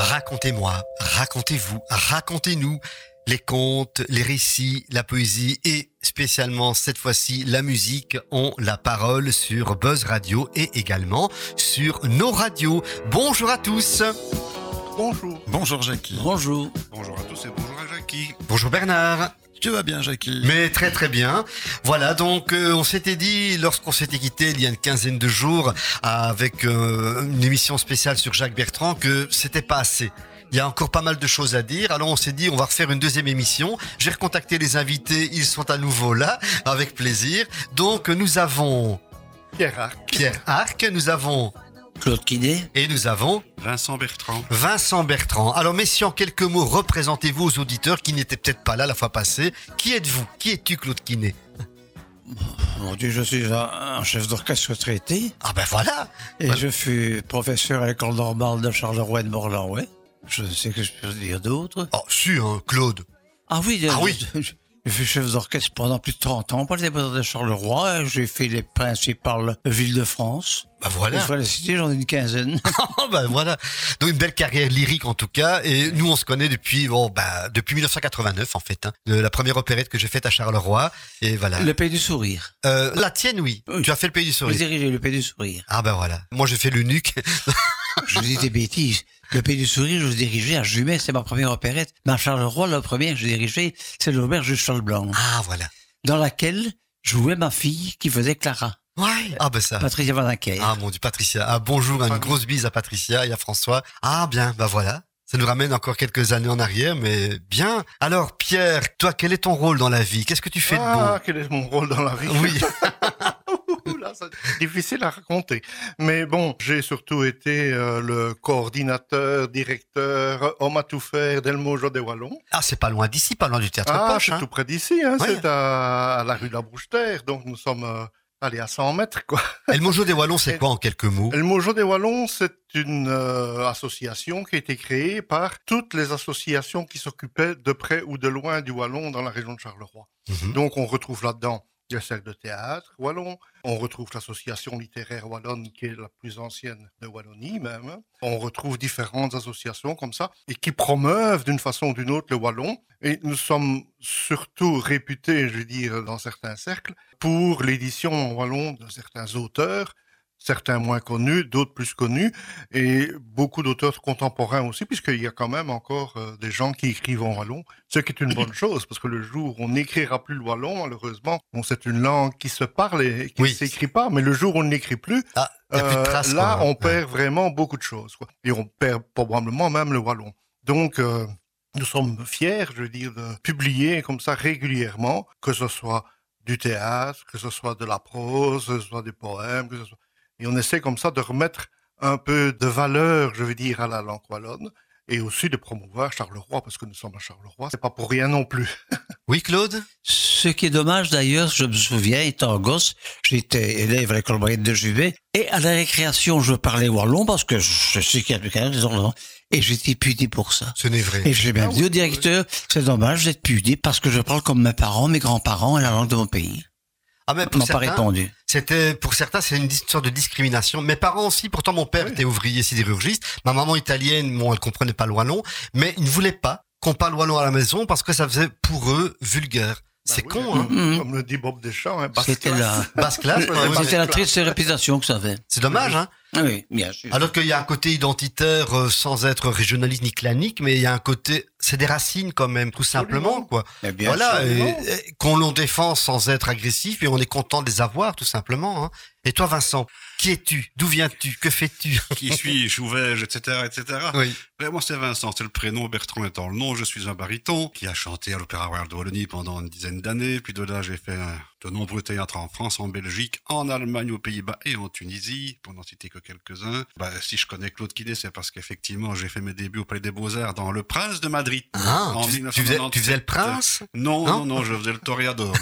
Racontez-moi, racontez-vous, racontez-nous les contes, les récits, la poésie et spécialement cette fois-ci la musique ont la parole sur Buzz Radio et également sur nos radios. Bonjour à tous. Bonjour. Bonjour Jackie. Bonjour. Bonjour à tous et bonjour à Jackie. Bonjour Bernard. Tu vas bien Jackie Mais très très bien. Voilà, donc euh, on s'était dit lorsqu'on s'était quitté il y a une quinzaine de jours avec euh, une émission spéciale sur Jacques Bertrand que c'était pas assez. Il y a encore pas mal de choses à dire. Alors on s'est dit on va refaire une deuxième émission. J'ai recontacté les invités, ils sont à nouveau là avec plaisir. Donc nous avons Pierre Arc. Pierre Arc, nous avons Claude Quinet. et nous avons Vincent Bertrand. Vincent Bertrand. Alors messieurs, en quelques mots, représentez-vous aux auditeurs qui n'étaient peut-être pas là la fois passée. Qui êtes-vous? Qui es-tu Claude Quinet? Mon Dieu, je suis un, chef d'orchestre traité Ah ben voilà et Voilà. je fus professeur à l'école normale de Charleroi et de Morlanway. Je ne sais que je peux dire d'autre. Oh, si, hein, Claude. Ah oui, Ah je- oui. je- J'ai fait chef d'orchestre pendant plus de 30 ans pour les de Charleroi. J'ai fait les principales villes de France. Bah Il voilà. faut les citer, j'en ai une quinzaine. Oh, bah voilà. Donc une belle carrière lyrique en tout cas. Et nous on se connaît depuis bon bah depuis 1989 en fait. Hein, de la première opérette que j'ai faite à Charleroi. Et voilà. Le Pays du Sourire. Euh, la tienne oui. Oui. Tu as fait le pays du J'ai sourire. dirigé le Pays du Sourire. Ah ben voilà. Moi j'ai fait le nuque. Je dis des bêtises. Le Pays du Sourire, je le dirigeais à Jumet, c'est ma première opérette. Mais à Charleroi, la première que j'ai dirigée, c'est l'auberge du Cheval Blanc, Ah voilà. dans laquelle jouait ma fille qui faisait Clara, Ouais. Ah ben ça. Patricia Van Acker. Ah mon dieu Patricia. Ah bonjour, une grosse bise à Patricia et à François. Ah bien, bah voilà. Ça nous ramène encore quelques années en arrière, mais bien. Alors Pierre, toi quel est ton rôle dans la vie? Qu'est-ce que tu fais de Ah, bon quel est mon rôle dans la vie? Oui. Là, c'est difficile à raconter. Mais bon, j'ai surtout été euh, le coordinateur, directeur, homme à tout faire d'Elmo des Wallons. Ah c'est pas loin d'ici, pas loin du théâtre Ah, Poche. c'est hein. tout près d'ici, hein, Ouais. c'est à, à la rue de la Brouchetière, donc nous sommes euh, allez, à 100 mètres, quoi. Et le Mojo des Wallons, c'est quoi en quelques mots? Le Mojo des Wallons, c'est une euh, association qui a été créée par toutes les associations qui s'occupaient de près ou de loin du Wallon dans la région de Charleroi. Mhm. Donc on retrouve là-dedans le cercle de théâtre wallon, on retrouve l'association littéraire wallonne qui est la plus ancienne de Wallonie même, on retrouve différentes associations comme ça et qui promeuvent d'une façon ou d'une autre le wallon. Et nous sommes surtout réputés, je veux dire, dans certains cercles, pour l'édition en wallon de certains auteurs, certains moins connus, d'autres plus connus, et beaucoup d'auteurs contemporains aussi, puisqu'il y a quand même encore euh, des gens qui écrivent en wallon, ce qui est une bonne chose, parce que le jour où on n'écrira plus le wallon, malheureusement, bon, c'est une langue qui se parle et qui ne Oui. s'écrit pas, mais le jour où on ne l'écrit plus, Ah, euh, traces. là, quoi. on perd vraiment beaucoup de choses. Quoi. Et on perd probablement même le wallon. Donc, euh, nous sommes fiers, je veux dire, de publier comme ça régulièrement, que ce soit du théâtre, que ce soit de la prose, que ce soit des poèmes, que ce soit... Et on essaie comme ça de remettre un peu de valeur, je veux dire, à la langue wallonne, et aussi de promouvoir Charleroi, parce que nous sommes à Charleroi. C'est pas pour rien non plus. Oui, Claude? Ce qui est dommage d'ailleurs, je me souviens, étant gosse, j'étais élève à l'école moyenne de Juvet, et à la récréation, je parlais wallon parce que je sais qu'il y a quand même des enfants, et j'étais puni pour ça. Ce n'est vrai. Et j'ai bien Ah dit oui, au directeur, c'est dommage d'être puni parce que je parle comme mes parents, mes grands-parents et la langue de mon pays. Ah, mais pour m'ont pas certains, répondu. c'était, pour certains, c'est une sorte de discrimination. Mes parents aussi, pourtant mon père Oui. était ouvrier sidérurgiste. Ma maman italienne, bon, elle comprenait pas le wallon, mais ils ne voulaient pas qu'on parle wallon à la maison parce que ça faisait pour eux vulgaire. C'est Bah oui, con, hein. Mhm. Comme le dit Bob Deschamps, hein, C'était la, Basse classe. C'était la triste réputation que ça avait. C'est dommage, hein. Ah oui, bien sûr. Alors qu'il y a un côté identitaire euh, sans être régionaliste ni clanique, mais il y a un côté, c'est des racines quand même, tout simplement, Absolument. quoi. Bien voilà, qu'on l'on défend sans être agressif et on est content de les avoir, tout simplement. Hein. Et toi, Vincent, qui es-tu? D'où viens-tu? Que fais-tu? Qui suis-je? Où vais-je? Etc. etc. Oui. Moi, c'est Vincent, c'est le prénom, Bertrand étant le nom. Je suis un baryton qui a chanté à l'Opéra Royal de Wallonie pendant une dizaine d'années. Puis de là, j'ai fait de nombreux théâtres en France, en Belgique, en Allemagne, aux Pays-Bas et en Tunisie, pour n'en citer que quelques-uns. Ben, si je connais Claude Quinet, c'est parce qu'effectivement, j'ai fait mes débuts au Palais des Beaux-Arts dans Le Prince de Madrid. Ah, En tu, tu faisais, 1997. tu faisais le prince Non, Non non, non, je faisais le toréador.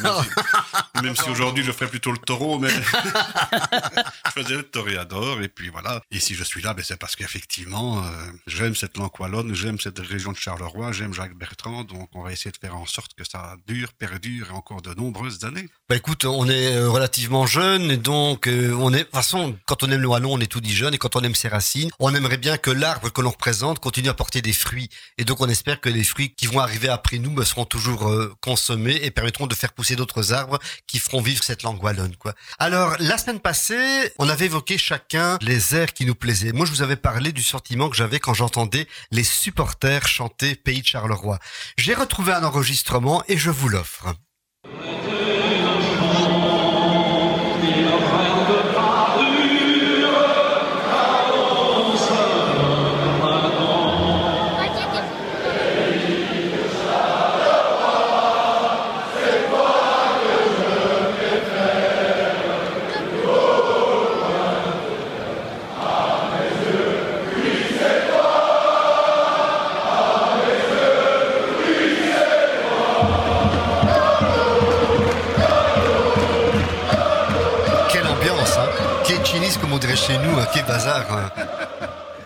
Même si aujourd'hui je ferais plutôt le taureau, mais je faisais le toréador et puis voilà. Et si je suis là, ben, c'est parce qu'effectivement, euh, j'aime cette langue wallonne, j'aime cette région de Charleroi, j'aime Jacques Bertrand, donc on va essayer de faire en sorte que ça dure, perdure et encore de nombreuses années. Bah écoute, on est euh, relativement jeune et donc euh, on est, de toute façon, quand on aime le wallon, on est tout dit jeune et quand on aime ses racines, on aimerait bien que l'arbre que l'on représente continue à porter des fruits. Et donc on espère que les fruits qui vont arriver après nous bah, seront toujours euh, consommés et permettront de faire pousser d'autres arbres qui feront vivre cette langue wallonne. Quoi. Alors la semaine passée, on avait évoqué chacun les airs qui nous plaisaient. Moi, je vous avais parlé du sentiment que j'avais quand j'entendais les supporters chanter Pays de Charleroi. J'ai retrouvé un enregistrement et je vous l'offre. Chez nous, hein, quel bazar.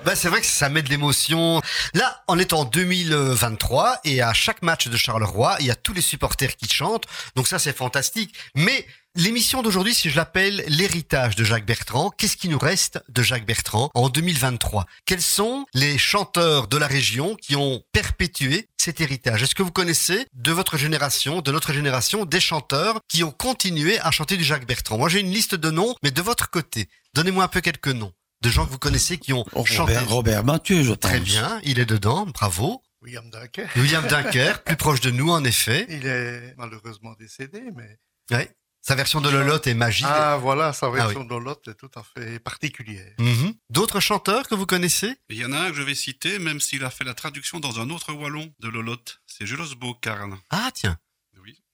Bah, c'est vrai que ça met de l'émotion. Là, on est en 2023 et à chaque match de Charleroi, il y a tous les supporters qui chantent. Donc ça, c'est fantastique. Mais l'émission d'aujourd'hui, si je l'appelle l'héritage de Jacques Bertrand, qu'est-ce qui nous reste de Jacques Bertrand en 2023 Quels sont les chanteurs de la région qui ont perpétué cet héritage? Est-ce que vous connaissez de votre génération, de notre génération, des chanteurs qui ont continué à chanter du Jacques Bertrand? Moi, j'ai une liste de noms, mais de votre côté, donnez-moi un peu quelques noms de gens que vous connaissez qui ont chanté. Robert, Robert Mathieu, je pense. Très bien, il est dedans, bravo. William Dunker. William Dunker, plus proche de nous en effet. Il est malheureusement décédé, mais... Ouais. Sa version de Lolotte est magique. Ah, voilà, sa version oui. de Lolotte est tout à fait particulière. Mhm. D'autres chanteurs que vous connaissez? Il y en a un que je vais citer, même s'il a fait la traduction dans un autre wallon de Lolotte. C'est Julos Beaucarne. Ah tiens, Oui.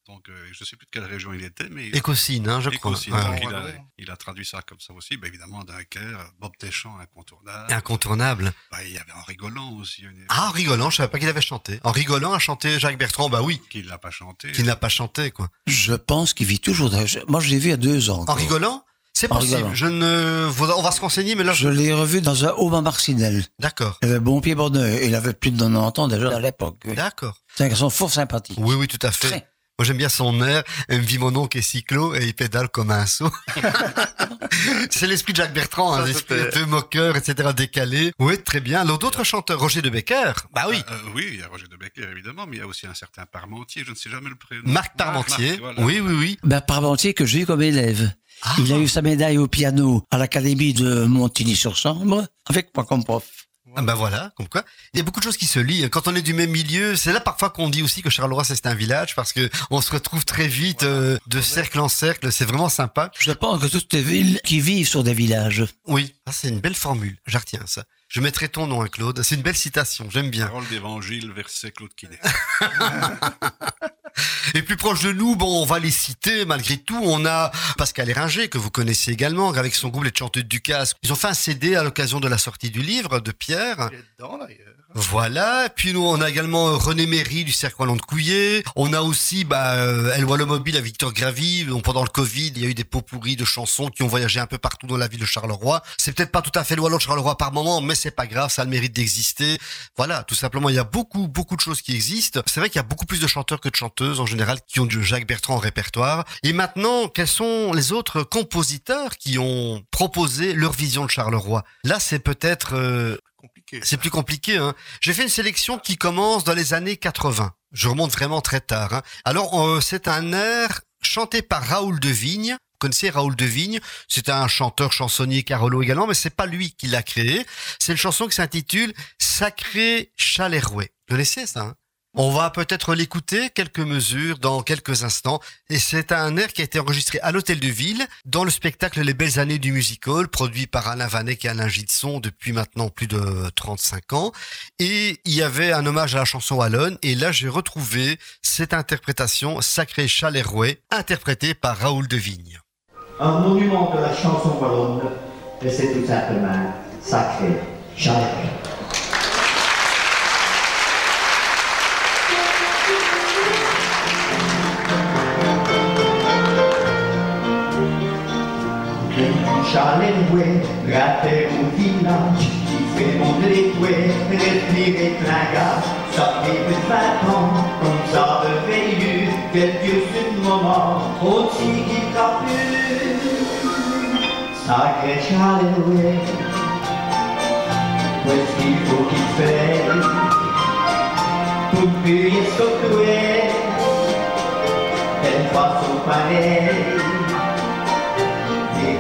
Donc, euh, je sais plus de quelle région il était, mais. Écosine, hein, je crois. Ouais. il, a, Ouais. il a traduit ça comme ça aussi. Bah, évidemment, Dunker, Bob Deschamps, incontournable. Incontournable. Bah, il y avait en rigolant aussi. une- Ah, en rigolant, je savais pas qu'il avait chanté. En rigolant a chanté Jacques Bertrand, bah oui, Qui l'a pas chanté. qui n'a pas chanté quoi. Je pense qu'il vit toujours. Moi, je l'ai vu il y a deux ans. En encore. rigolant? C'est possible. Je ne, on va se renseigner, mais là, je... Je l'ai revu dans un haut à Marcinelle. d'accord, Il avait bon pied. Il avait plus de 90 ans déjà à l'époque. oui. d'accord. C'est un garçon fort sympathique. Oui, oui, tout à fait. Très. Moi, j'aime bien son air. Elle me vit mon oncle est cyclo et il pédale comme un saut. c'est l'esprit de Jacques Bertrand, un Ça, esprit c'était- un peu moqueur, etc., décalé. Oui, très bien. Alors, d'autres chanteurs, Roger de Becker. Bah oui. Euh, euh, oui, il y a Roger de Becker, évidemment, mais il y a aussi un certain Parmentier, je ne sais jamais le prénom. Marc Parmentier. Marc, voilà. Oui, oui, oui. Ben, Parmentier que j'ai eu comme élève. Ah. Il a eu sa médaille au piano à l'Académie de Montigny-sur-Sambre avec moi comme prof. Ah ben voilà, comme quoi. Il y a beaucoup de choses qui se lient. Quand on est du même milieu, c'est là parfois qu'on dit aussi que Charleroi c'est un village parce que on se retrouve très vite Voilà. euh, de cercle en cercle. C'est vraiment sympa. Je pense que toutes les villes qui vivent sur des villages. Oui, ah, c'est une belle formule. Je retiens ça. Je mettrai ton nom, hein, Claude. C'est une belle citation. J'aime bien. Parole d'évangile, verset Claude Quinet. Et plus proche de nous, bon, on va les citer malgré tout. On a Pascal Eringer, que vous connaissez également, avec son groupe Les Chanteux du Casque. Ils ont fait un CD à l'occasion de la sortie du livre de Pierre. Voilà. Puis nous, on a également euh, René Méry du Cercle Wallon de Couillet. On a aussi bah, euh, El Wallo Mobile à Victor Gravy. Donc, pendant le Covid, il y a eu des pots pourris de chansons qui ont voyagé un peu partout dans la ville de Charleroi. C'est peut-être pas tout à fait le Wallon Charleroi par moment, mais c'est pas grave, ça a le mérite d'exister. Voilà, tout simplement, il y a beaucoup, beaucoup de choses qui existent. C'est vrai qu'il y a beaucoup plus de chanteurs que de chanteuses en général qui ont du Jacques Bertrand en répertoire. Et maintenant, quels sont les autres compositeurs qui ont proposé leur vision de Charleroi? Là, c'est peut-être euh, C'est plus compliqué. Hein. J'ai fait une sélection qui commence dans les années 80. Je remonte vraiment très tard. Hein. Alors, euh, c'est un air chanté par Raoul de Vigne. Vous connaissez Raoul de Vigne? C'est un chanteur, chansonnier, carolo également, mais c'est pas lui qui l'a créé. C'est une chanson qui s'intitule Sacré Chalerouet. Vous connaissez ça hein? On va peut-être l'écouter, quelques mesures, dans quelques instants. Et c'est un air qui a été enregistré à l'Hôtel de Ville, dans le spectacle Les Belles Années du Musical, produit par Alain Vanek et Alain Gidson depuis maintenant plus de 35 ans. Et il y avait un hommage à la chanson wallonne. Et là, j'ai retrouvé cette interprétation Sacré Chalerouet, interprétée par Raoul de Vigne. Un monument de la chanson wallonne, et c'est tout simplement sacré. chalen we, rate ou vina, qui fait mon létoué, respirer tringa, sa fait plus de 20 ans, comme ça veilleux, quelques ce moment, aussi qui t'a pu. Sacré chalen we, où est-ce qu'il faut qu'il fait, pour plus y sauter, elle passe au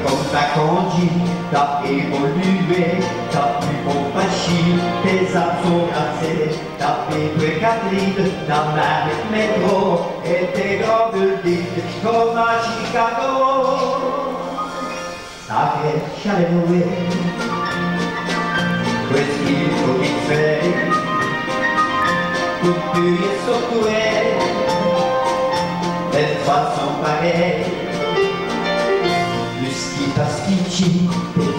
comme t'as grandi, t'as évolué, t'as plus bon machine, tes âmes sont grassées, t'as pétoué Catherine, t'as marre métro, et tes langues vides comme à Chicago. Sacré chalet qu'est-ce qu'il faut qu'il fait so tu e et de façon pareille, Chi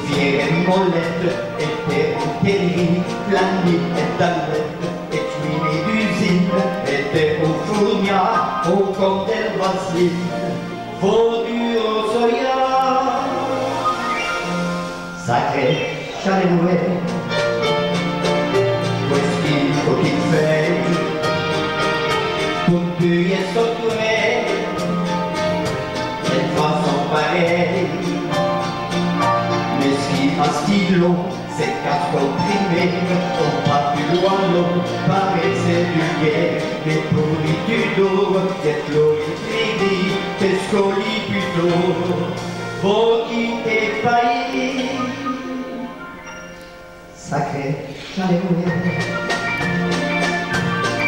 viene molette e per interi planni e tallette e tuini d'usine e te o frugna o com del vasil foduro soia. Sacré ne sont pas plus loin, du guet, mais pourri du dos, d'être l'origine, t'es plutôt, bon, il est paï, sacré, j'allais mourir.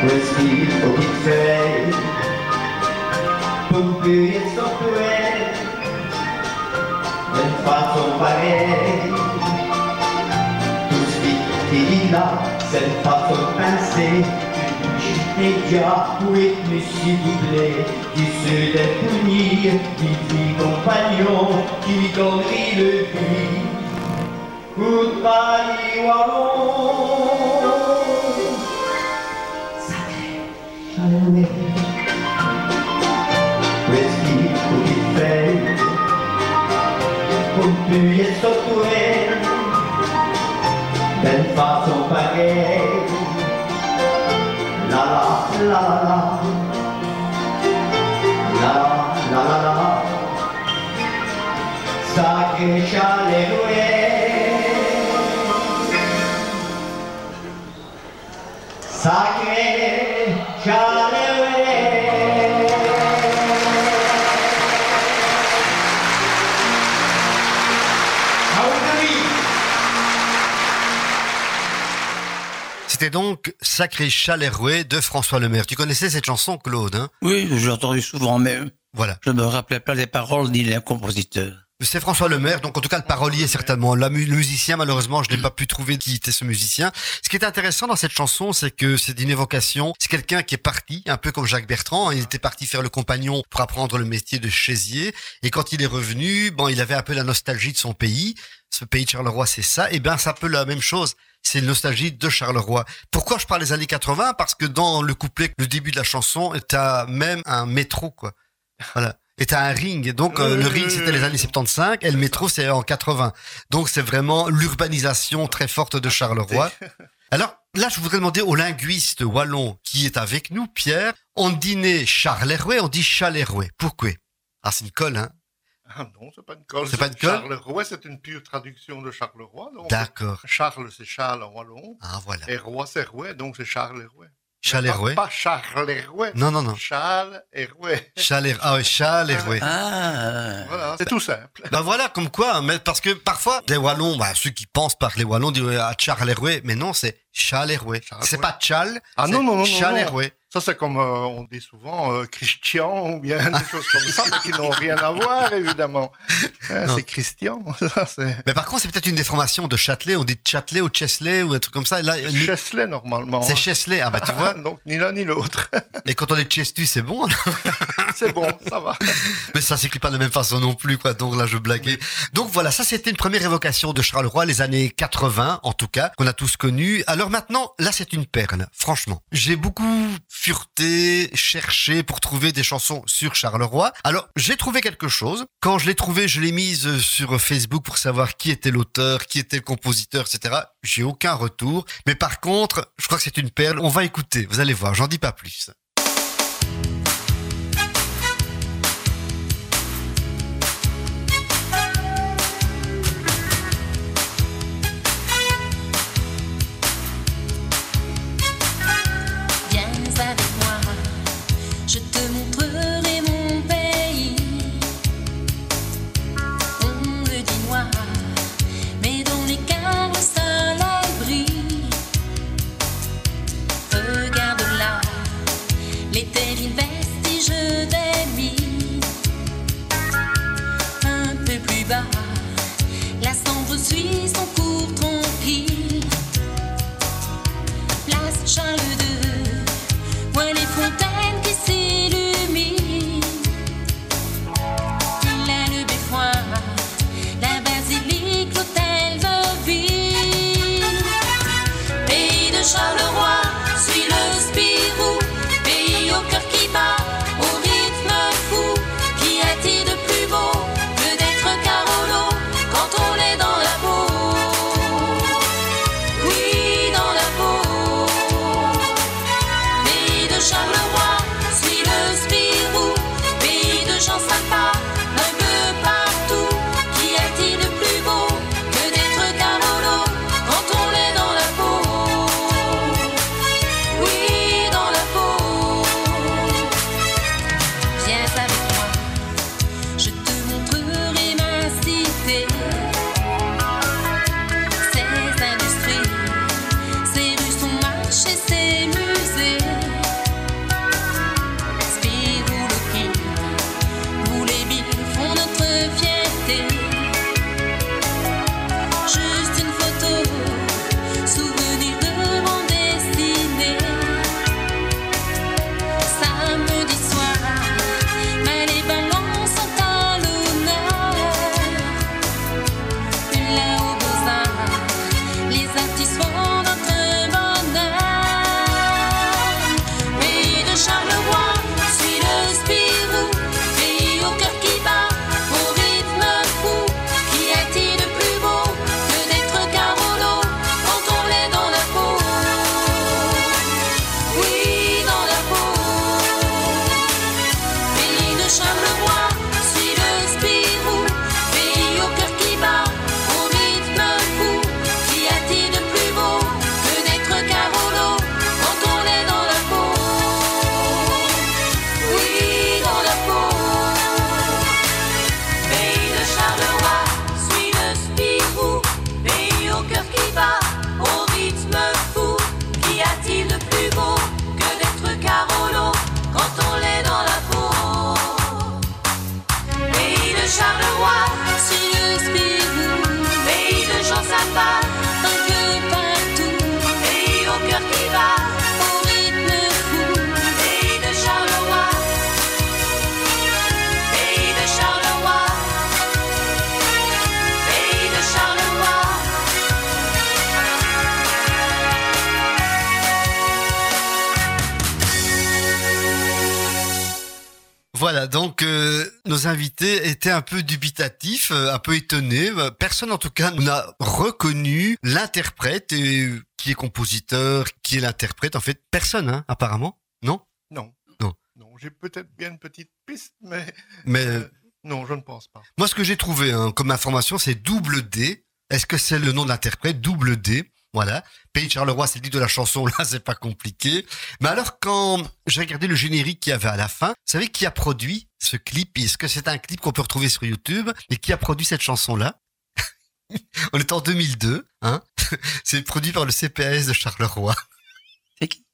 Whisky au Big Fail, Pompée et sans poète, même façon pareille il a cette façon de penser Média, rythme ciblé, qui se dépunit, qui dit compagnon, qui donnerait le vie. Goodbye, Wallon. C'était donc Sacré Charleroi de François Lemaire. Tu connaissais cette chanson, Claude hein? Oui, j'ai entendu souvent, mais Voilà. je me rappelais pas les paroles ni les compositeurs. C'est François Lemaire, donc en tout cas le parolier certainement. La mu- le musicien, malheureusement, je n'ai pas pu trouver qui était ce musicien. Ce qui est intéressant dans cette chanson, c'est que c'est une évocation. C'est quelqu'un qui est parti, un peu comme Jacques Bertrand. Il était parti faire le compagnon pour apprendre le métier de chaisier. Et quand il est revenu, bon, il avait un peu la nostalgie de son pays. Ce pays de Charleroi, c'est ça. Et ben, c'est un peu la même chose. C'est une nostalgie de Charleroi. Pourquoi je parle des années 80 Parce que dans le couplet, le début de la chanson, t'as même un métro, quoi. Voilà. Et t'as un ring. Et donc, euh, le ring, c'était les années 75 et le métro, c'est en 80. Donc, c'est vraiment l'urbanisation très forte de Charleroi. Alors, là, je voudrais demander au linguiste wallon qui est avec nous, Pierre. On dînait Charleroi, on dit Chaleroi. Pourquoi? Ah, c'est une colle, hein Ah non, c'est pas une colle. C'est pas une colle Charleroi, c'est une pure traduction de Charleroi. D'accord. Charles, c'est Charles en wallon. Ah, voilà. Et Roi, c'est Roi, donc c'est Charleroi. Chaleroi. Pas, pas Charleroi. Non, non, non. Charles et Roi. Chaler... Ah, ouais, Chaleroi. Ah, Voilà, c'est tout simple. Ben voilà, comme quoi, mais parce que parfois, les Wallons, bah, ceux qui pensent par les Wallons disent à Charleroi, mais non, c'est. Charleroi. C'est pas Chal, Ah non, non, non, non, Chaleroi. Ça, c'est comme euh, on dit souvent euh, Christian ou bien des choses comme ça, mais qui n'ont rien à voir, évidemment. Hein, c'est Christian. Ça, Mais par contre, c'est peut-être une déformation de Châtelet, on dit Châtelet ou Chesley ou un truc comme ça. Et là, Chesley, normalement. c'est Chesley. Ah bah tu vois. Donc, ni l'un ni l'autre. Et quand on est Chestu, c'est bon. C'est bon, ça va. Mais ça s'écrit pas de la même façon non plus, quoi. Donc là, je blaguais. Donc voilà, ça c'était une première évocation de Charleroi, les années 80, en tout cas, qu'on a tous connu. Alors maintenant, là, c'est une perle, franchement. J'ai beaucoup fureté, cherché pour trouver des chansons sur Charleroi. Alors, j'ai trouvé quelque chose. Quand je l'ai trouvé, je l'ai mise sur Facebook pour savoir qui était l'auteur, qui était le compositeur, etc. J'ai aucun retour. Mais par contre, je crois que c'est une perle. On va écouter. Vous allez voir, j'en dis pas plus. Un peu dubitatifs, euh, un peu étonnés. Euh, Personne en tout cas n'a reconnu l'interprète, et, euh, qui est compositeur, qui est l'interprète. En fait, personne, hein, apparemment. Non? Non. Non. Non, j'ai peut-être bien une petite piste, mais Mais euh, non, je ne pense pas. moi, ce que j'ai trouvé hein, comme information, c'est double D. Est-ce que c'est le nom de l'interprète Double D? Voilà. Pays de Charleroi, c'est le titre de la chanson. Là, c'est pas compliqué. Mais alors, quand j'ai regardé le générique qu'il y avait à la fin, vous savez qui a produit ce clip? Est-ce que c'est un clip qu'on peut retrouver sur YouTube? Et qui a produit cette chanson-là? On est en 2002, hein C'est produit par le CPS de Charleroi. C'est qui?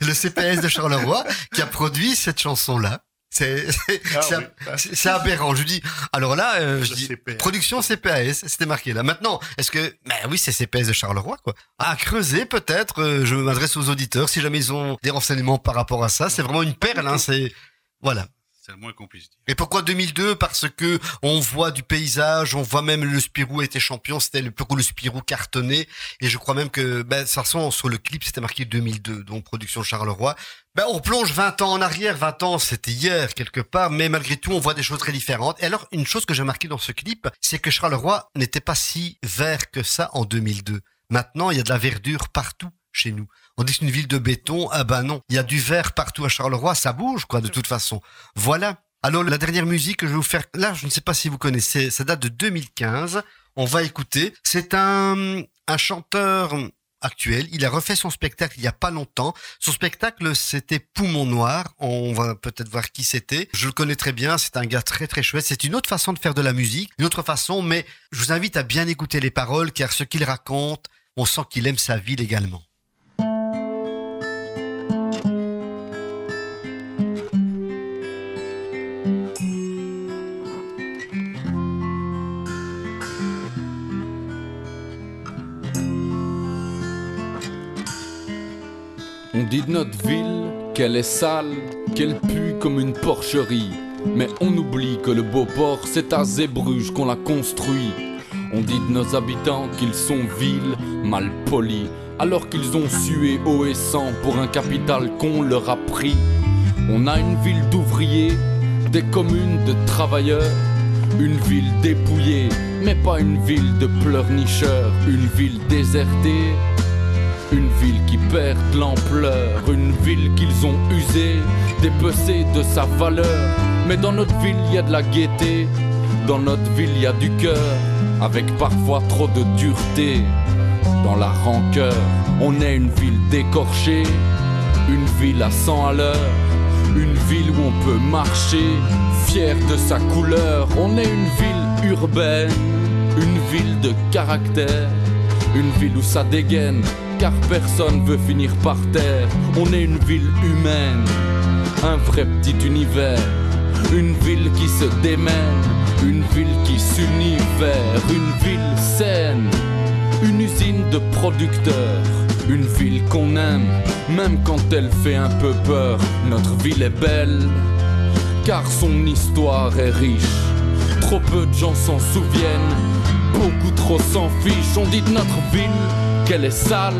Le CPS de Charleroi qui a produit cette chanson-là. C'est c'est- Ah oui, aberrant. Je dis, alors là, euh, je dis, CPS. production CPS, c'était marqué là. Maintenant, est-ce que, ben oui, c'est CPS de Charleroi, quoi. À creuser peut-être. euh, je m'adresse aux auditeurs si jamais ils ont des renseignements par rapport à ça. C'est vraiment une perle, hein. C'est voilà. Moins qu'on. Et pourquoi 2002 Parce que on voit du paysage, on voit même le Spirou était champion, c'était le le Spirou cartonné, et je crois même que, ben, ça sent sur le clip, c'était marqué 2002, donc production Charleroi. Ben, on plonge 20 ans en arrière, 20 ans c'était hier quelque part, mais malgré tout on voit des choses très différentes. Et alors, une chose que j'ai marqué dans ce clip, c'est que Charleroi n'était pas si vert que ça en 2002. Maintenant, il y a de la verdure partout chez nous. On dit que c'est une ville de béton, ah ben non, il y a du vert partout à Charleroi, ça bouge quoi de toute façon. Voilà. Alors la dernière musique que je vais vous faire, là je ne sais pas si vous connaissez, ça date de 2015, on va écouter. C'est un, un chanteur actuel, il a refait son spectacle il y a pas longtemps. Son spectacle c'était Poumon Noir, on va peut-être voir qui c'était. Je le connais très bien, c'est un gars très très chouette, c'est une autre façon de faire de la musique, une autre façon, mais je vous invite à bien écouter les paroles car ce qu'il raconte, on sent qu'il aime sa ville également. Notre ville qu'elle est sale, qu'elle pue comme une porcherie. Mais on oublie que le beau port, c'est à Zébruges qu'on l'a construit. On dit de nos habitants qu'ils sont vils, mal polis, alors qu'ils ont sué haut et sang pour un capital qu'on leur a pris. On a une ville d'ouvriers, des communes de travailleurs, une ville dépouillée, mais pas une ville de pleurnicheurs, une ville désertée. Une ville qui perd l'ampleur, une ville qu'ils ont usée, dépecée de sa valeur. Mais dans notre ville, il y a de la gaieté, dans notre ville, il y a du cœur, avec parfois trop de dureté. Dans la rancœur, on est une ville décorchée, une ville à 100 à l'heure, une ville où on peut marcher, fier de sa couleur. On est une ville urbaine, une ville de caractère, une ville où ça dégaine, car personne veut finir par terre. On est une ville humaine, un vrai petit univers, une ville qui se démène, une ville qui s'unit vers une ville saine, une usine de producteurs. Une ville qu'on aime, même quand elle fait un peu peur. Notre ville est belle, car son histoire est riche. Trop peu de gens s'en souviennent, beaucoup trop s'en fichent. On dit de notre ville qu'elle est sale,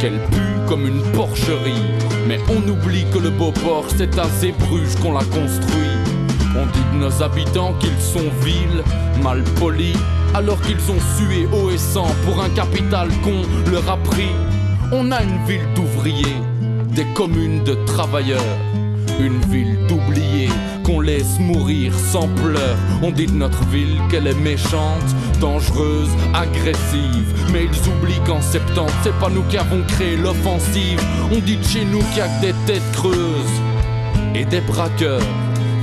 qu'elle pue comme une porcherie. Mais on oublie que le beau port, c'est à Zébruges qu'on l'a construit. On dit de nos habitants qu'ils sont vils, mal polis, alors qu'ils ont sué haut et sang pour un capital qu'on leur a pris. On a une ville d'ouvriers, des communes de travailleurs, une ville d'oubliés qu'on laisse mourir sans pleurs. On dit de notre ville qu'elle est méchante, dangereuse, agressive. Mais ils oublient qu'en septembre, c'est pas nous qui avons créé l'offensive. On dit de chez nous qu'il y a que des têtes creuses et des braqueurs.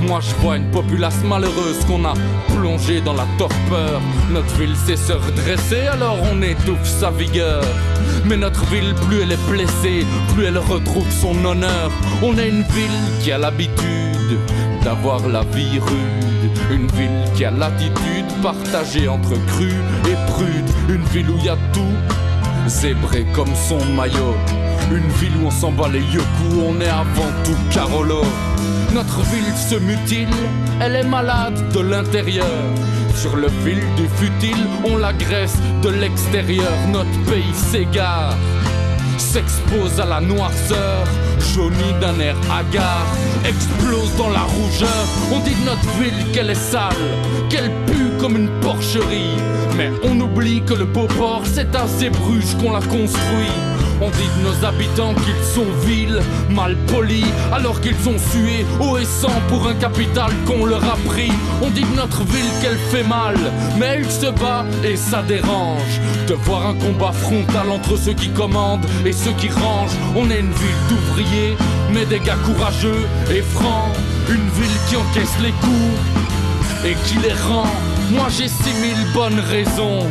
Moi je vois une populace malheureuse qu'on a plongée dans la torpeur. Notre ville sait se redresser, alors on étouffe sa vigueur. Mais notre ville, plus elle est blessée, plus elle retrouve son honneur. On est une ville qui a l'habitude d'avoir la vie rude. Une ville qui a l'attitude partagée entre cru et prude. Une ville où il y a tout, zébré comme son maillot. Une ville où on s'en bat les yeux on est avant tout Carolo. Notre ville se mutile, elle est malade de l'intérieur. Sur le fil du futile, on l'agresse de l'extérieur. Notre pays s'égare, s'expose à la noirceur, jauni d'un air hagard, explose dans la rougeur. On dit de notre ville qu'elle est sale, qu'elle pue comme une porcherie. Mais on oublie que le beau port, c'est à Zébruges qu'on l'a construit. On dit de nos habitants qu'ils sont vils, mal polis, alors qu'ils ont sué haut et sang pour un capital qu'on leur a pris. On dit de notre ville qu'elle fait mal, mais elle se bat et ça dérange. De voir un combat frontal entre ceux qui commandent et ceux qui rangent. On est une ville d'ouvriers, mais des gars courageux et francs. Une ville qui encaisse les coups et qui les rend. Moi j'ai six mille bonnes raisons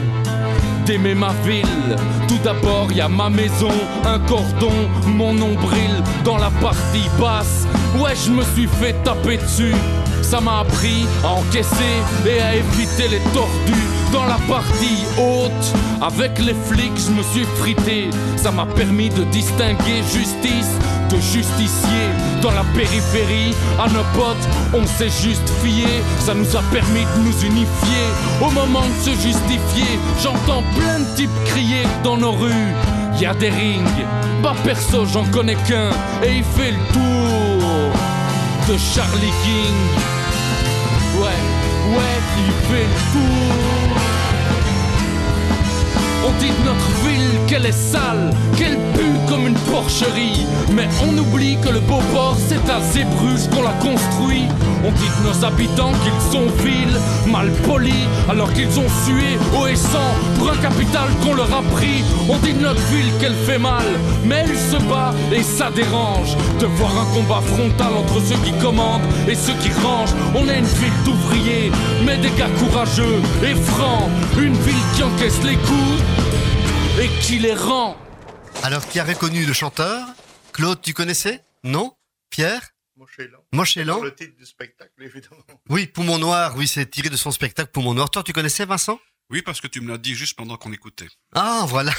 d'aimer ma ville. Tout d'abord, y a ma maison, un cordon, mon nombril dans la partie basse. Ouais, je me suis fait taper dessus. Ça m'a appris à encaisser et à éviter les tordus dans la partie haute. Avec les flics, je me suis frité. Ça m'a permis de distinguer justice de justicier dans la périphérie. À nos potes, on s'est juste fié, ça nous a permis de nous unifier. Au moment de se justifier, j'entends plein de types crier dans nos rues. Y a des rings, pas perso, j'en connais qu'un, et il fait le tour de Charlie King. Ouais, ouais, il fait le tour. On dit de notre ville qu'elle est sale, qu'elle pue comme une porcherie. Mais on oublie que le beau port, c'est à Zébruges qu'on l'a construit. On dit de nos habitants qu'ils sont vils, mal polis, alors qu'ils ont sué haut et sang pour un capital qu'on leur a pris. On dit de notre ville qu'elle fait mal, mais elle se bat et ça dérange de voir un combat frontal entre ceux qui commandent et ceux qui rangent. On est une ville d'ouvriers, mais des gars courageux et francs. Une ville qui encaisse les coups et qui les rend. Alors, qui a reconnu le chanteur? Claude, tu connaissais? Non? Pierre? Mochelan. Mochelan Le titre du spectacle, évidemment. Oui, Poumon Noir, oui, c'est tiré de son spectacle Poumon Noir. Toi, tu connaissais Vincent? Oui, parce que tu me l'as dit juste pendant qu'on écoutait. Ah, voilà.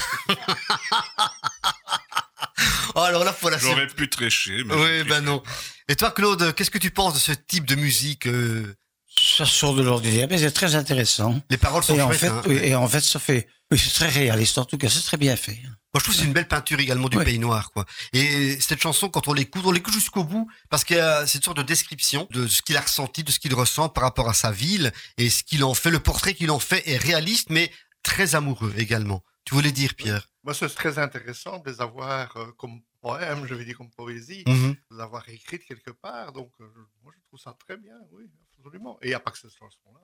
oh, alors là, faut la J'aurais pu trécher, mais. Oui, ben non. Et toi, Claude, qu'est-ce que tu penses de ce type de musique euh, Ça sort de l'ordinaire, mais c'est très intéressant. Les paroles sont Et en, fait, hein. oui, et en fait, ça fait. Oui, c'est très réaliste. En tout cas, c'est très bien fait. Moi, je trouve que c'est une belle peinture également du Ouais. Pays Noir, quoi. Et cette chanson, quand on l'écoute, on l'écoute jusqu'au bout, parce que euh, c'est une sorte de description de ce qu'il a ressenti, de ce qu'il ressent par rapport à sa ville, et ce qu'il en fait. Le portrait qu'il en fait est réaliste, mais très amoureux également. Tu voulais dire, Pierre? Moi, c'est très intéressant de les avoir euh, comme poème, je vais dire comme poésie, Mhm. de les avoir écrites quelque part. Donc, euh, moi, je trouve ça très bien, oui, absolument. Et il n'y a pas que cette chanson-là.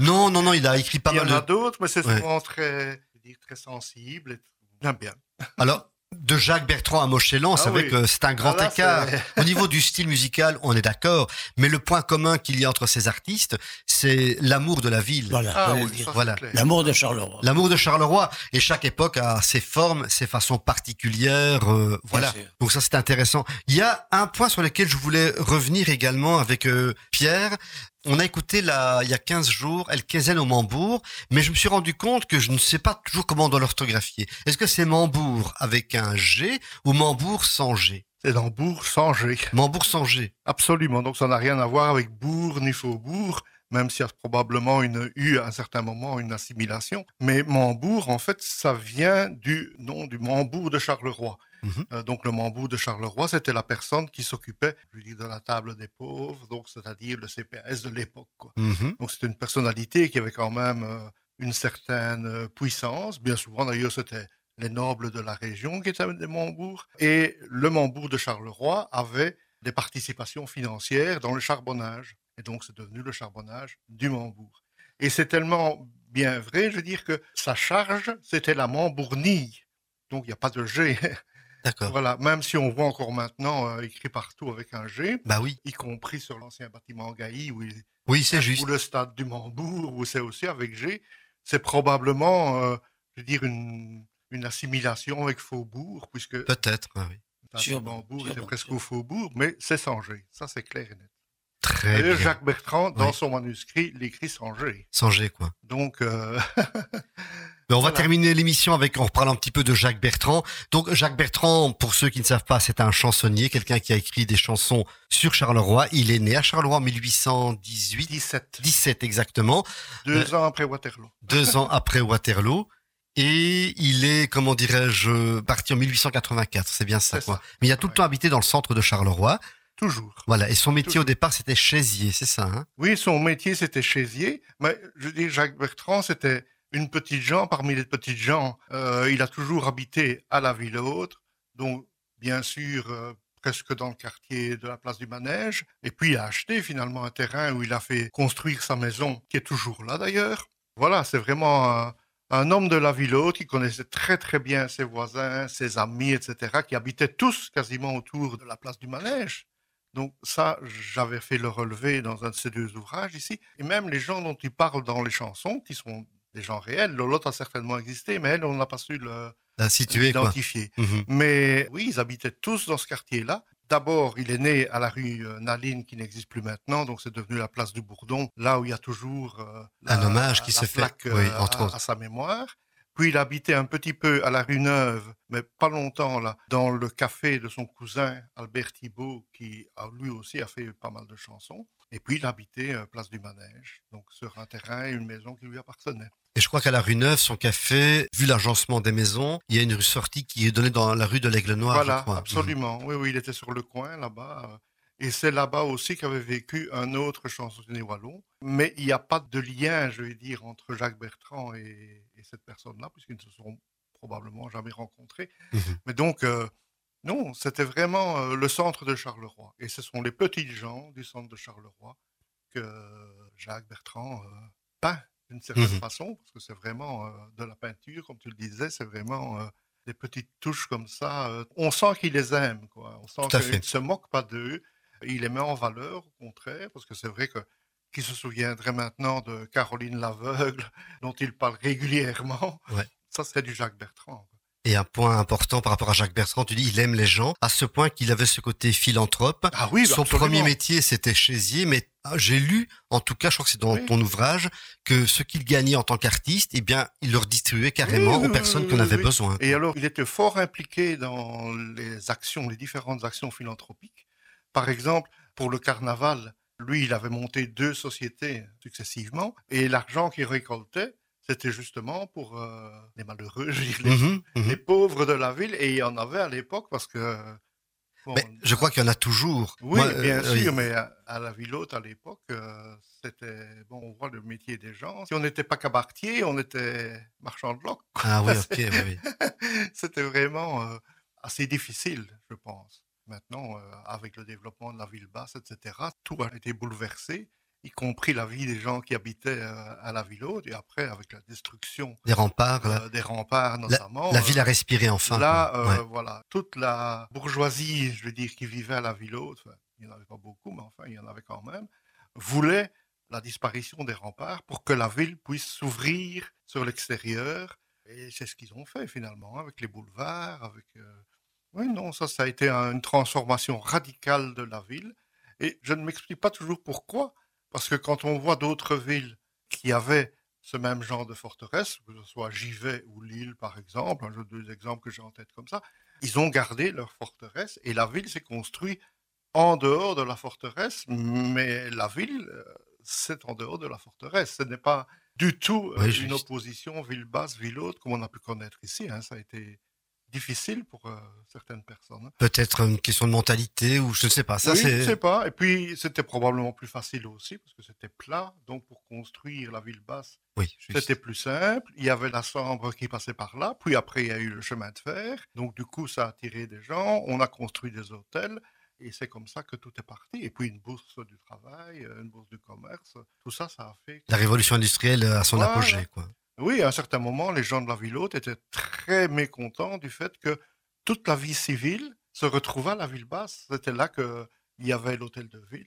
Non, non, non, il a écrit pas Il y mal en a d'autres, mais c'est Ouais. souvent très, très sensible et bien bien. Alors, de Jacques Bertrand à Mochelan, c'est Ah vrai oui. que c'est un grand écart. c'est- Au niveau du style musical, on est d'accord. Mais le point commun qu'il y a entre ces artistes, c'est l'amour de la ville. Voilà. Ah oui, c'est Voilà. L'amour de Charleroi. L'amour de Charleroi. Et chaque époque a ses formes, ses façons particulières. euh, voilà. sûr. Donc ça, c'est intéressant. Il y a un point sur lequel je voulais revenir également avec euh, Pierre. On a écouté là, il y a 15 jours El Kezen au Mambourg, mais je me suis rendu compte que je ne sais pas toujours comment on doit l'orthographier. Est-ce que c'est Mambourg avec un G ou Mambourg sans G? C'est dans Bourg sans G. Mambourg sans G. Absolument. Donc, ça n'a rien à voir avec bourg ni faubourg, même s'il y a probablement une, eu à un certain moment une assimilation. Mais Mambourg, en fait, ça vient du nom du Mambourg de Charleroi. Mhm. Euh, donc, le Mambourg de Charleroi, c'était la personne qui s'occupait, je dis, de la table des pauvres, donc c'est-à-dire le CPS de l'époque. Mhm. Donc, c'était une personnalité qui avait quand même euh, une certaine euh, puissance. Bien souvent, d'ailleurs, c'était les nobles de la région qui étaient des Montbourg. Et le Montbourg de Charleroi avait des participations financières dans le charbonnage. Et donc, c'est devenu le charbonnage du Montbourg. Et c'est tellement bien vrai, je veux dire, que sa charge, c'était la Montbournille. Donc, il n'y a pas de G. D'accord. voilà. Même si on voit encore maintenant euh, écrit partout avec un G, Bah oui. y compris sur l'ancien bâtiment Gailly, où il, Oui, c'est juste. ou le stade du Mambourg, où c'est aussi avec G, c'est probablement, euh, je veux dire, une, une assimilation avec Faubourg, puisque Peut-être. ah oui. le stade du Mambourg était presque au Faubourg, mais c'est sans G. Ça, c'est clair et net. Très bien. Jacques Bertrand, dans Oui. son manuscrit, l'écrit sans G. Sans G, quoi. Donc, euh, Mais on va Voilà. terminer l'émission avec, en reparlant un petit peu de Jacques Bertrand. Donc, Jacques Bertrand, pour ceux qui ne savent pas, c'est un chansonnier, quelqu'un qui a écrit des chansons sur Charleroi. Il est né à Charleroi en 1818. 17, 17 exactement, deux ans après Waterloo. deux ans après Waterloo. Et il est, comment dirais-je, parti en 1884. C'est bien ça, quoi. ça. Mais il a tout le temps habité dans le centre de Charleroi. Toujours. Voilà. Et son métier Toujours. au départ, c'était chaisier, c'est ça, hein? Oui, son métier, c'était chaisier. Mais je dire, Jacques Bertrand, c'était une petite gens parmi les petites gens. Euh, il a toujours habité à la ville haute, donc bien sûr euh, presque dans le quartier de la place du Manège. Et puis il a acheté finalement un terrain où il a fait construire sa maison, qui est toujours là d'ailleurs. Voilà, c'est vraiment un, un homme de la ville haute qui connaissait très très bien ses voisins, ses amis, etc., qui habitaient tous quasiment autour de la place du Manège. Donc ça, j'avais fait le relevé dans un de ces deux ouvrages ici. Et même les gens dont il parle dans les chansons, qui sont des gens réels, Lolotte a certainement existé, mais elle, on n'a pas su l'identifier. Mhm. Mais oui, ils habitaient tous dans ce quartier-là. D'abord, il est né à la rue euh, Naline, qui n'existe plus maintenant, donc c'est devenu la place du Bourdon, là où il y a toujours euh, Un hommage qui la se fait, oui, euh, entre à sa mémoire. Puis il habitait un petit peu à la rue Neuve, mais pas longtemps là, dans le café de son cousin Albert Thibault, qui a, lui aussi a fait pas mal de chansons. Et puis il habitait euh, place du Manège, donc sur un terrain et une maison qui lui appartenait. Et je crois qu'à la rue Neuve, son café, vu l'agencement des maisons, il y a une rue sortie qui est donnée dans la rue de l'Aigle Noir, voilà, je crois. absolument. Oui, oui, il était sur le coin là-bas. Et c'est là-bas aussi qu'avait vécu un autre chansonnier wallon. Mais il n'y a pas de lien, je vais dire, entre Jacques Bertrand et, et cette personne-là, puisqu'ils ne se sont probablement jamais rencontrés. Mhm. Mais donc, euh, non, c'était vraiment euh, le centre de Charleroi. Et ce sont les petits gens du centre de Charleroi que Jacques Bertrand euh, peint d'une certaine Mhm. façon, parce que c'est vraiment de la peinture, comme tu le disais, c'est vraiment des petites touches comme ça. on sent qu'il les aime, quoi. On sent qu'il ne se moque pas d'eux. Il les met en valeur, au contraire, parce que c'est vrai que qui se souviendrait maintenant de Caroline l'aveugle, dont il parle régulièrement, Ouais. ça c'est du Jacques Bertrand. Et un point important par rapport à Jacques Bertrand, tu dis, il aime les gens, à ce point qu'il avait ce côté philanthrope. Ah oui, Son absolument. premier métier, c'était chaisier, mais ah, j'ai lu, en tout cas, je crois que c'est dans Oui. ton ouvrage, que ce qu'il gagnait en tant qu'artiste, eh bien, il le redistribuait carrément Oui, aux personnes oui, avaient oui. besoin. Et alors, il était fort impliqué dans les actions, les différentes actions philanthropiques. Par exemple, pour le carnaval, lui, il avait monté deux sociétés successivement, et l'argent qu'il récoltait, c'était justement pour euh, les malheureux, je dirais, les, les pauvres de la ville, et il y en avait à l'époque parce que... bon, Mais je crois qu'il y en a toujours. Oui, Moi, euh, bien oui. sûr, mais à, à la ville haute, à l'époque, euh, c'était, bon, on voit le métier des gens. Si on n'était pas cabaretier, on était marchand de loc. Ah oui, ok, oui. C'était vraiment euh, assez difficile, je pense. Maintenant, euh, avec le développement de la ville basse, etc., tout a été bouleversé, y compris la vie des gens qui habitaient euh, à la ville haute. Et après, avec la destruction Les remparts, la, euh, des remparts notamment, la ville a respiré enfin. Là, euh, Ouais. voilà, toute la bourgeoisie, je veux dire, qui vivait à la ville haute, enfin, il n'y en avait pas beaucoup, mais enfin, il y en avait quand même, voulait la disparition des remparts pour que la ville puisse s'ouvrir sur l'extérieur. Et c'est ce qu'ils ont fait finalement, avec les boulevards, avec... euh, Oui, non, ça, ça a été un- une transformation radicale de la ville. Et je ne m'explique pas toujours pourquoi, parce que quand on voit d'autres villes qui avaient ce même genre de forteresse, que ce soit Givet ou Lille par exemple, hein, j'ai deux exemples que j'ai en tête comme ça, ils ont gardé leur forteresse et la ville s'est construite en dehors de la forteresse, mais la ville, euh, c'est en dehors de la forteresse. Ce n'est pas du tout euh, Oui, une juste. opposition ville basse, ville haute, comme on a pu connaître ici. hein. Ça a été difficile pour euh, certaines personnes. hein. Peut-être une question de mentalité ou je ne sais pas. Ça, oui, je c'est. sais pas. Et puis, c'était probablement plus facile aussi, parce que c'était plat. Donc, pour construire la ville basse, Oui, c'était plus simple. Il y avait la Sambre qui passait par là. Puis après, il y a eu le chemin de fer. Donc, du coup, ça a attiré des gens. On a construit des hôtels. Et c'est comme ça que tout est parti. Et puis, une bourse du travail, euh, une bourse du commerce. Tout ça, ça a fait. La révolution industrielle à son Voilà. apogée, quoi. Oui, à un certain moment, les gens de la ville haute étaient très mécontents du fait que toute la vie civile se retrouvait à la ville basse. C'était là qu'il y avait l'hôtel de ville,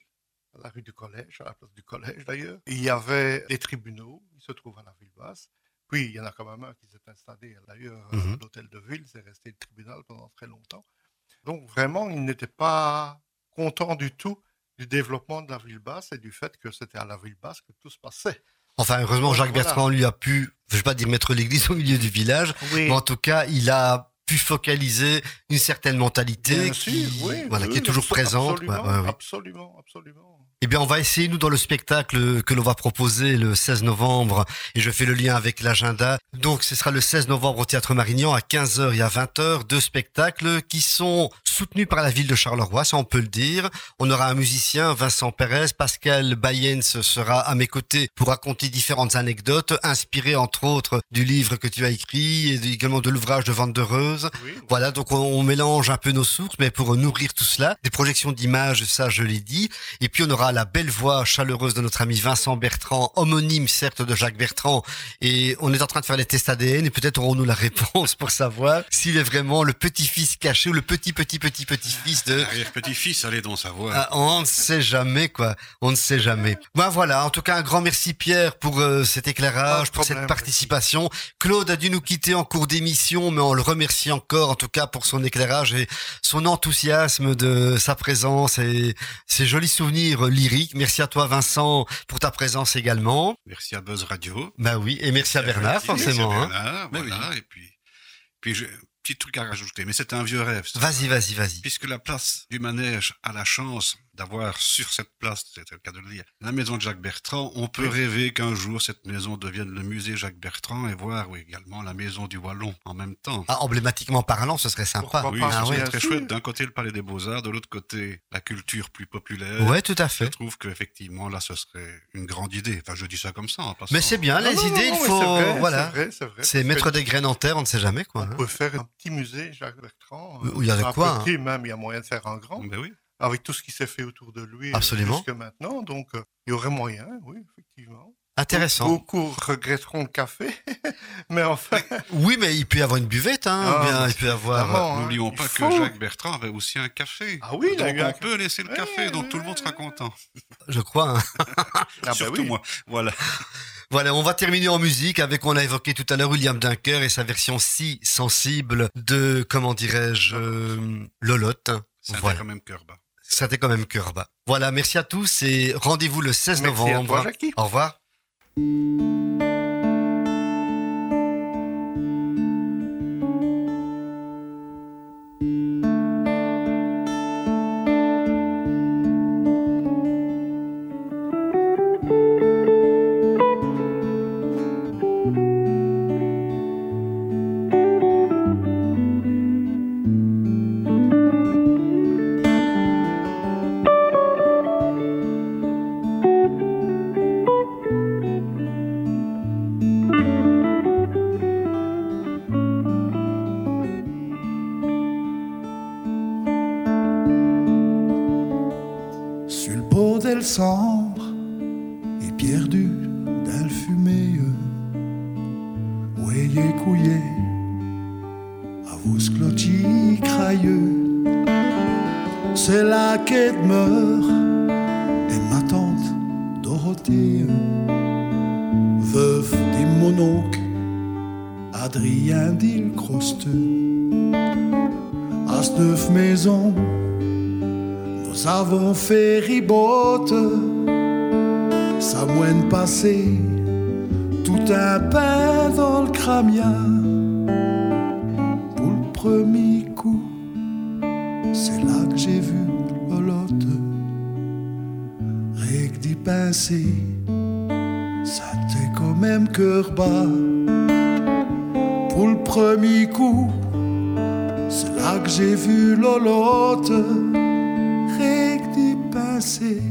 à la rue du collège, à la place du collège d'ailleurs. Il y avait les tribunaux, ils se trouvent à la ville basse. Puis il y en a quand même un qui s'est installé d'ailleurs à Mhm. l'hôtel de ville, c'est resté le tribunal pendant très longtemps. Donc vraiment, ils n'étaient pas contents du tout du développement de la ville basse et du fait que c'était à la ville basse que tout se passait. Enfin, heureusement, Jacques Voilà. Bertrand lui a pu, je vais pas dire mettre l'église au milieu du village, Oui. mais en tout cas, il a pu focaliser une certaine mentalité Bien qui, sûr, oui, voilà, oui, qui est toujours présente. Absolument, Ouais, ouais, ouais. absolument, absolument. Eh bien, on va essayer, nous, dans le spectacle que l'on va proposer le 16 novembre, et je fais le lien avec l'agenda. Donc, ce sera le 16 novembre au Théâtre Marignan à 15h et à 20h, deux spectacles qui sont soutenus par la ville de Charleroi, ça on peut le dire. On aura un musicien, Vincent Pérez, Pascal Bayens sera à mes côtés pour raconter différentes anecdotes, inspirées entre autres du livre que tu as écrit et également de l'ouvrage de Vente de Reuse. Oui, Voilà, donc on, on mélange un peu nos sources, mais pour nourrir tout cela, des projections d'images, ça je l'ai dit. Et puis on aura la belle voix chaleureuse de notre ami Vincent Bertrand, homonyme certes de Jacques Bertrand. Et on est en train de faire les tests ADN et peut-être aurons-nous la réponse pour savoir s'il est vraiment le petit-fils caché ou le petit petit petit petit-petit-fils de... Arrière-petit-fils, allez donc savoir. Ah, on ne sait jamais, quoi. On ne sait jamais. Ben voilà, en tout cas, un grand merci Pierre pour euh, cet éclairage, pour cette participation. Claude a dû nous quitter en cours d'émission, mais on le remercie encore, en tout cas, pour son éclairage et son enthousiasme de sa présence et ses jolis souvenirs lyriques. Merci à toi, Vincent, pour ta présence également. Merci à Buzz Radio. Bah oui, et merci à Bernard, Merci forcément. à hein. Bernard, Mais voilà, et puis, puis un petit truc à rajouter, mais c'est un vieux rêve. Vas-y, vas-y, vas-y. Puisque la place du manège a la chance d'avoir sur cette place, c'est le cas de le dire, la maison de Jacques Bertrand, on peut rêver qu'un jour cette maison devienne le musée Jacques Bertrand et voir oui, également la maison du Wallon en même temps. Ah, emblématiquement parlant, ce serait sympa. Pourquoi oui, ah serait très chouette. D'un côté le palais des Beaux-Arts, de l'autre côté la culture plus populaire. Ouais, tout à Je fait. trouve qu'effectivement là ce serait une grande idée. Enfin je dis ça comme ça en passant. Mais c'est bien, les Non, idées, non, il mais faut, c'est vrai, voilà. C'est mettre des graines en terre, on ne sait jamais, quoi. On hein. peut faire un petit musée, Jacques Bertrand. Où il y a de un quoi, petit même, il y a moyen de faire un grand. Ben oui. Avec tout ce qui s'est fait autour de lui euh, Absolument. jusque maintenant. Donc, euh, il y aurait moyen, oui, effectivement. Intéressant. Beaucoup regretteront le café, mais enfin, Oui, mais il peut y avoir une buvette, hein, Ah, ou bien il peut y avoir. évidemment, hein, N'oublions pas faut. que Jacques Bertrand avait aussi un café. Ah oui, il a donc on peut laisser le Ouais, café, donc ouais, tout le monde sera content. Je crois. hein. ah bah Surtout oui. moi. Voilà. Voilà, on va terminer en musique avec, on a évoqué tout à l'heure William Dunker et sa version si sensible de, comment dirais-je, euh, Lolotte. C'est Voilà. quand même cœur bas. Ça t'est quand même cœur bas. Voilà, merci à tous et rendez-vous le 16 Merci à novembre. toi. Au revoir. Fumée, Voyez couillé à vos clotis crailleux. C'est là qu'elle meurt et ma tante Dorothée, veuve des mononcles, Adrien d'Île-Crosteux. À ce neuf maisons, nous avons fait ribote, ça moine passé, tout un pain dans le cramia. Pour le premier coup, c'est là que j'ai vu Lolotte. Règle d'y pincer, ça t'est quand même cœur bas. Pour le premier coup, c'est là que j'ai vu Lolotte règle d'y passer,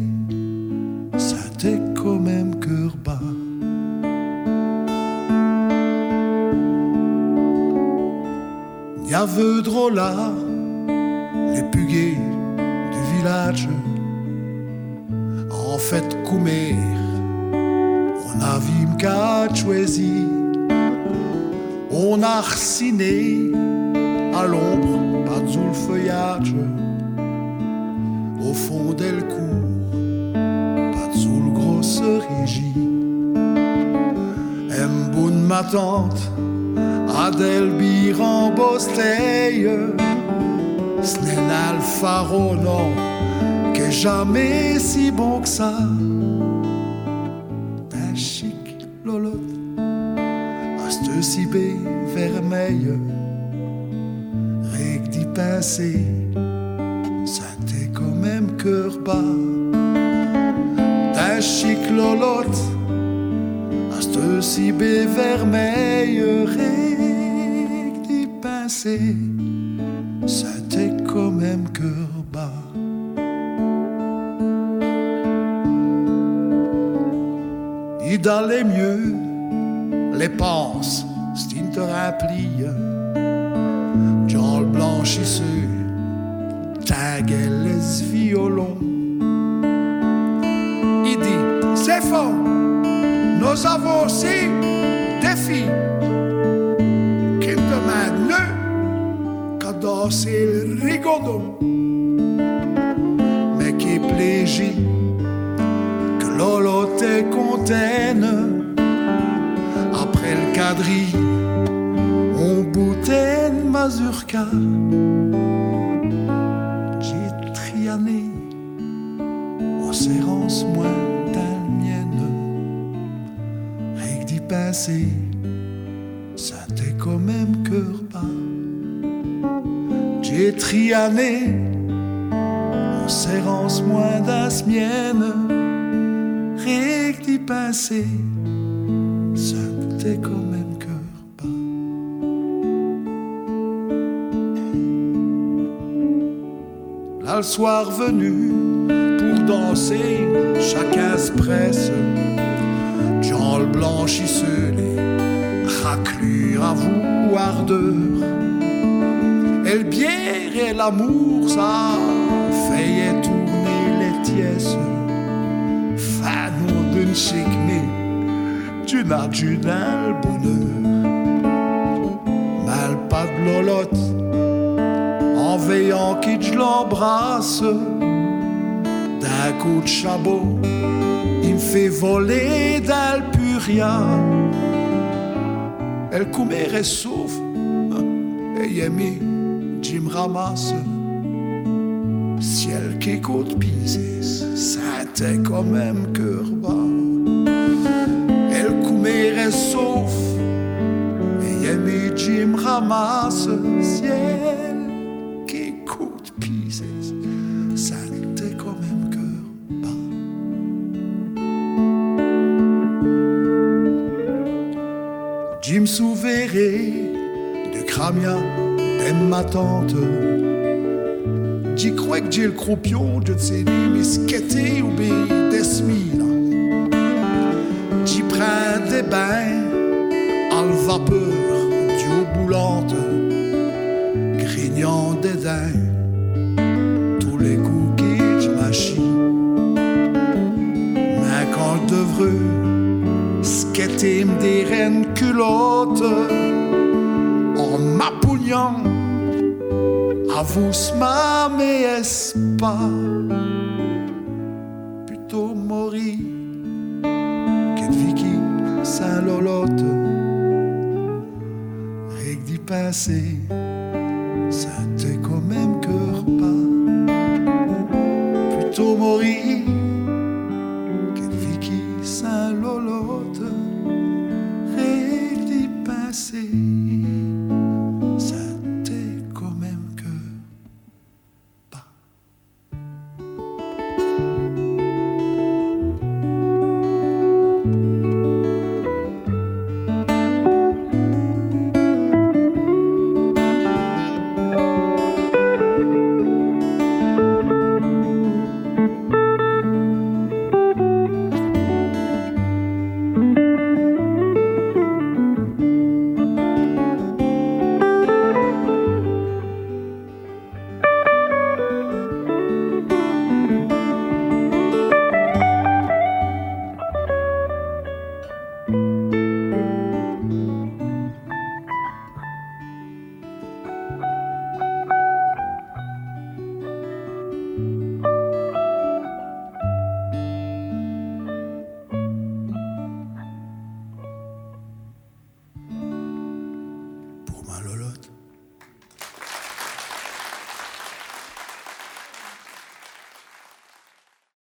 Drôle là, les puguets du village, en fait coumer, on a choisi, on a rciné à l'ombre, pas le feuillage. Au fond d'elle court, pas le gros cerisier. Un bonne ma tante, En Bosteille, ce n'est l'alpharo, non, que jamais si bon que ça. D'un chic lolotte, à ce si vermeille, règle d'y pincer ça t'est quand même cœur bas. D'un chic lolotte, si vermeille, règle d'y ça t'est quand même cœur bas. Il allait mieux, les penses, c'est une te rapplie, Jean le blanchisseur taguait les violons. Il dit, c'est faux, nous avons aussi des filles qui demandent dans c'est le rigodon. Mais qui plaisir que Lolo te containe. Après le quadrille, on boutait une mazurka. J'ai triané en serrance moins Ça t'est quand même cœur pas. J'ai triané en serrance moins dans la mienne. Rien que d'y passer, ça t'est quand même cœur pas. Là, le soir venu, pour danser, chacun se presse. Jean le blanchisseux, les raclures à vous, ardeur. Et le bière et l'amour, ça fait tourner les tiesses. Fanon d'une chicnée, tu n'as du le bonheur. Mal pas de lolotte, en veillant qu'il je l'embrasse. D'un coup de chabot, il me fait voler dans Elle coumerait sauf, et Yemi, Jim ramasse. Ciel qui écoute piser, ça t'est quand même cœur bas. Elle coumerait sauf, et Yemi, Jim ramasse. Ciel De Cramia, aime ma tante. J'y crois que j'ai le croupion, je sais ni misqueté ou d'esmila. J'y prends des bains à la vapeur d'eau boulante, grignant des dents, des reines culottes, en m'appugnant à vous ma mais est pas. Plutôt mourir que de Vicky Saint-Lolotte. Que d'y passer ça quand même cœur pas. Plutôt mourir